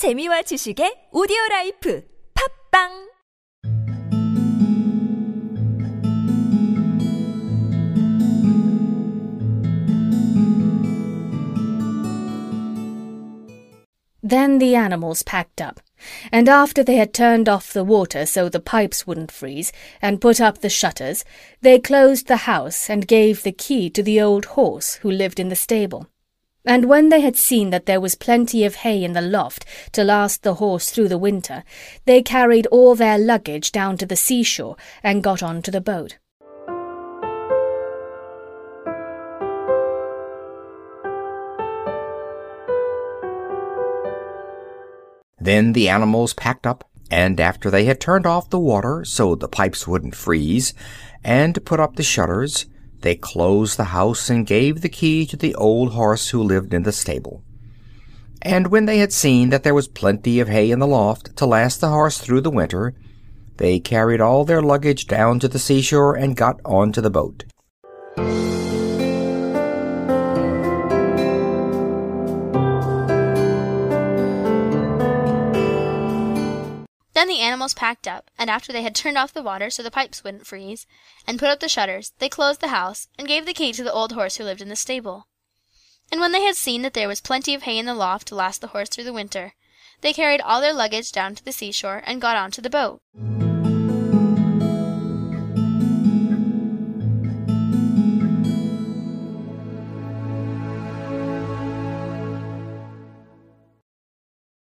재미와 지식의 오디오 라이프. 팟빵! Then the animals packed up, and after they had turned off the water so the pipes wouldn't freeze, and put up the shutters, they closed the house and gave the key to the old horse who lived in the stable. And when they had seen that there was plenty of hay in the loft to last the horse through the winter, they carried all their luggage down to the seashore and got on to the boat. Then the animals packed up, and after they had turned off the water so the pipes wouldn't freeze, and put up the shutters, they closed the house and gave the key to the old horse who lived in the stable. And when they had seen that there was plenty of hay in the loft to last the horse through the winter, they carried all their luggage down to the seashore and got on to the boat. Then the animals packed up, and after they had turned off the water so the pipes wouldn't freeze, and put up the shutters, they closed the house, and gave the key to the old horse who lived in the stable. And when they had seen that there was plenty of hay in the loft to last the horse through the winter, they carried all their luggage down to the seashore and got on to the boat.